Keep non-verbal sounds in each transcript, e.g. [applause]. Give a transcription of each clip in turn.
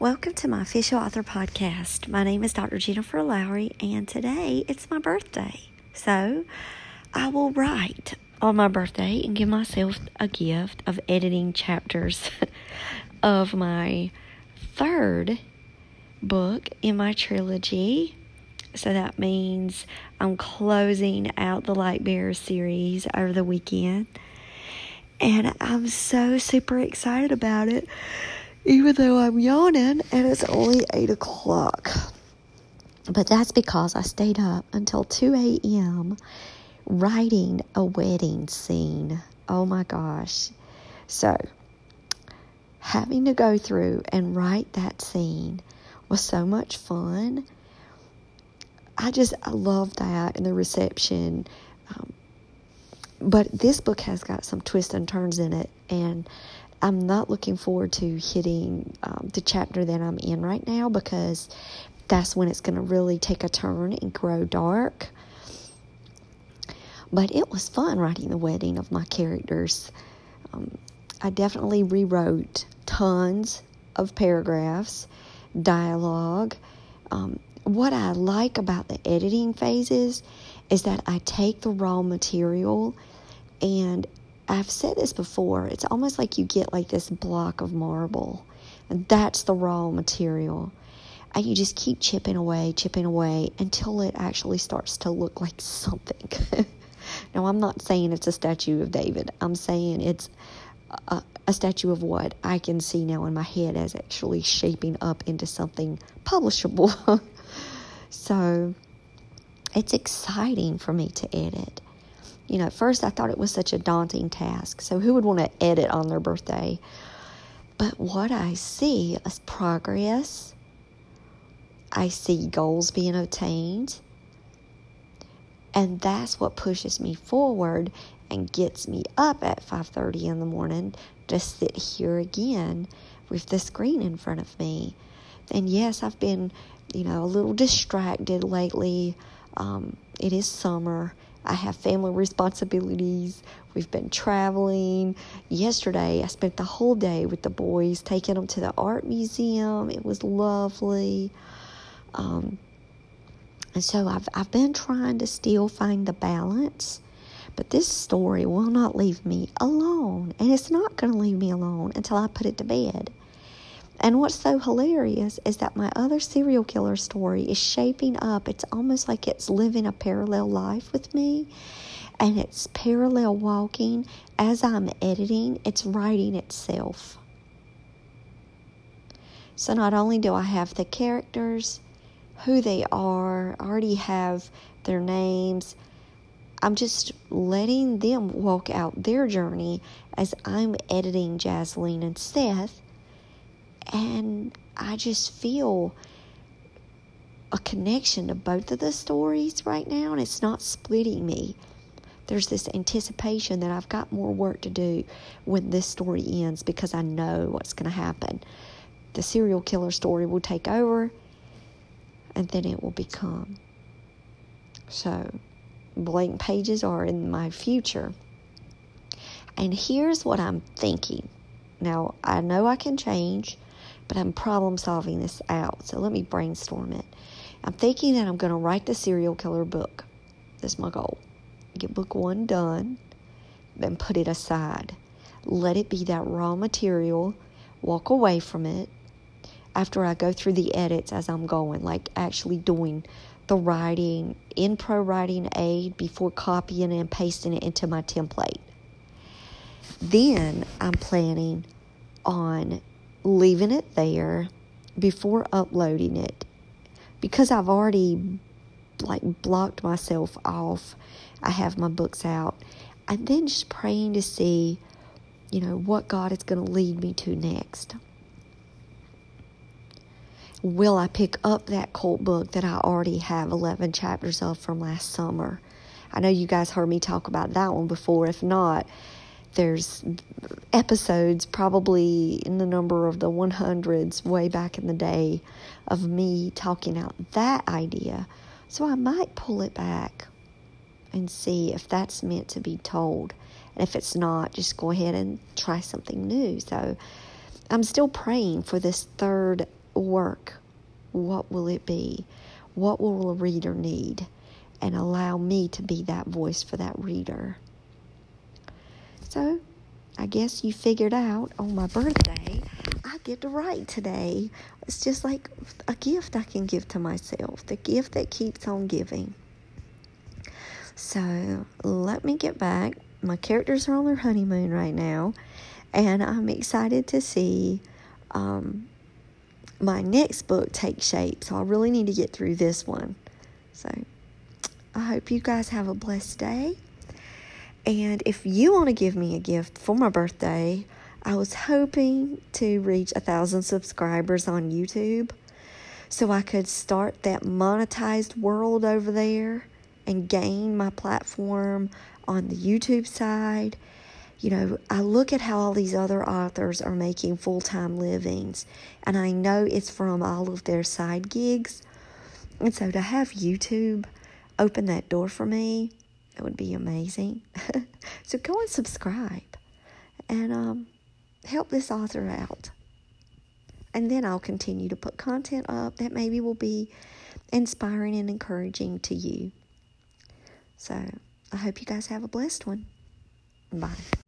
Welcome to my official author podcast. My name is Dr. Jennifer Lowry, and today it's my birthday. So I will write on my birthday and give myself a gift of editing chapters [laughs] of my third book in my trilogy. So that means I'm closing out the Light Bearer series over the weekend. And I'm so super excited about it even though I'm yawning and it's only 8 o'clock. But that's because I stayed up until 2 a.m. writing a wedding scene. Oh my gosh. So, having to go through and write that scene was so much fun. I just I love that and the reception. Um, but this book has got some twists and turns in it, and I'm not looking forward to hitting um, the chapter that I'm in right now because that's when it's going to really take a turn and grow dark. But it was fun writing the wedding of my characters. Um, I definitely rewrote tons of paragraphs, dialogue. Um, what I like about the editing phases is that I take the raw material and I've said this before, it's almost like you get like this block of marble, and that's the raw material. And you just keep chipping away, chipping away until it actually starts to look like something. [laughs] now, I'm not saying it's a statue of David, I'm saying it's a, a statue of what I can see now in my head as actually shaping up into something publishable. [laughs] so, it's exciting for me to edit you know, at first I thought it was such a daunting task. So who would want to edit on their birthday? But what I see is progress. I see goals being attained. And that's what pushes me forward and gets me up at 5:30 in the morning to sit here again with the screen in front of me. And yes, I've been, you know, a little distracted lately. Um, it is summer I have family responsibilities. We've been traveling. Yesterday, I spent the whole day with the boys, taking them to the art museum. It was lovely. Um, and so I've, I've been trying to still find the balance. But this story will not leave me alone. And it's not going to leave me alone until I put it to bed. And what's so hilarious is that my other serial killer story is shaping up. It's almost like it's living a parallel life with me. And it's parallel walking. As I'm editing, it's writing itself. So not only do I have the characters, who they are, I already have their names. I'm just letting them walk out their journey as I'm editing Jasleen and Seth and I just feel a connection to both of the stories right now, and it's not splitting me. There's this anticipation that I've got more work to do when this story ends because I know what's going to happen. The serial killer story will take over, and then it will become. So, blank pages are in my future. And here's what I'm thinking. Now, I know I can change but I'm problem solving this out. So let me brainstorm it. I'm thinking that I'm going to write the serial killer book. That's my goal. Get book one done, then put it aside. Let it be that raw material. Walk away from it after I go through the edits as I'm going, like actually doing the writing in ProWritingAid before copying and pasting it into my template. Then I'm planning on leaving it there before uploading it because I've already like blocked myself off. I have my books out. and then just praying to see, you know, what God is going to lead me to next. Will I pick up that cult book that I already have 11 chapters of from last summer? I know you guys heard me talk about that one before. If not, there's episodes probably in the number of the 100s way back in the day of me talking out that idea. So I might pull it back and see if that's meant to be told. And if it's not, just go ahead and try something new. So I'm still praying for this third work. What will it be? What will a reader need? And allow me to be that voice for that reader. So I guess you figured out on my birthday, I get to write today. It's just like a gift I can give to myself, the gift that keeps on giving. So let me get back. My characters are on their honeymoon right now, and I'm excited to see um, my next book take shape. So I really need to get through this one. So I hope you guys have a blessed day. And if you want to give me a gift for my birthday, I was hoping to reach a thousand subscribers on YouTube so I could start that monetized world over there and gain my platform on the YouTube side. You know, I look at how all these other authors are making full time livings, and I know it's from all of their side gigs. And so to have YouTube open that door for me, it would be amazing. [laughs] so go and subscribe and um, help this author out. And then I'll continue to put content up that maybe will be inspiring and encouraging to you. So I hope you guys have a blessed one. Bye.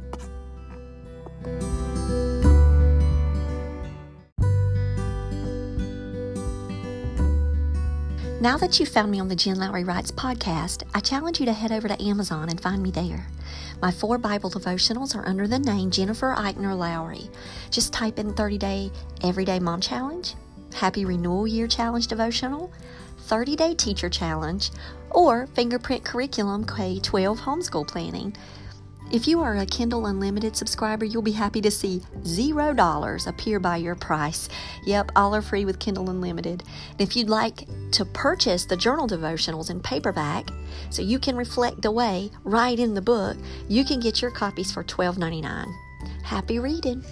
Now that you've found me on the Jen Lowry Writes podcast, I challenge you to head over to Amazon and find me there. My four Bible devotionals are under the name Jennifer Eichner Lowry. Just type in 30 Day Everyday Mom Challenge, Happy Renewal Year Challenge Devotional, 30 Day Teacher Challenge, or Fingerprint Curriculum K 12 Homeschool Planning. If you are a Kindle Unlimited subscriber, you'll be happy to see zero dollars appear by your price. Yep, all are free with Kindle Unlimited. And if you'd like to purchase the journal devotionals in paperback so you can reflect away right in the book, you can get your copies for $12.99. Happy reading!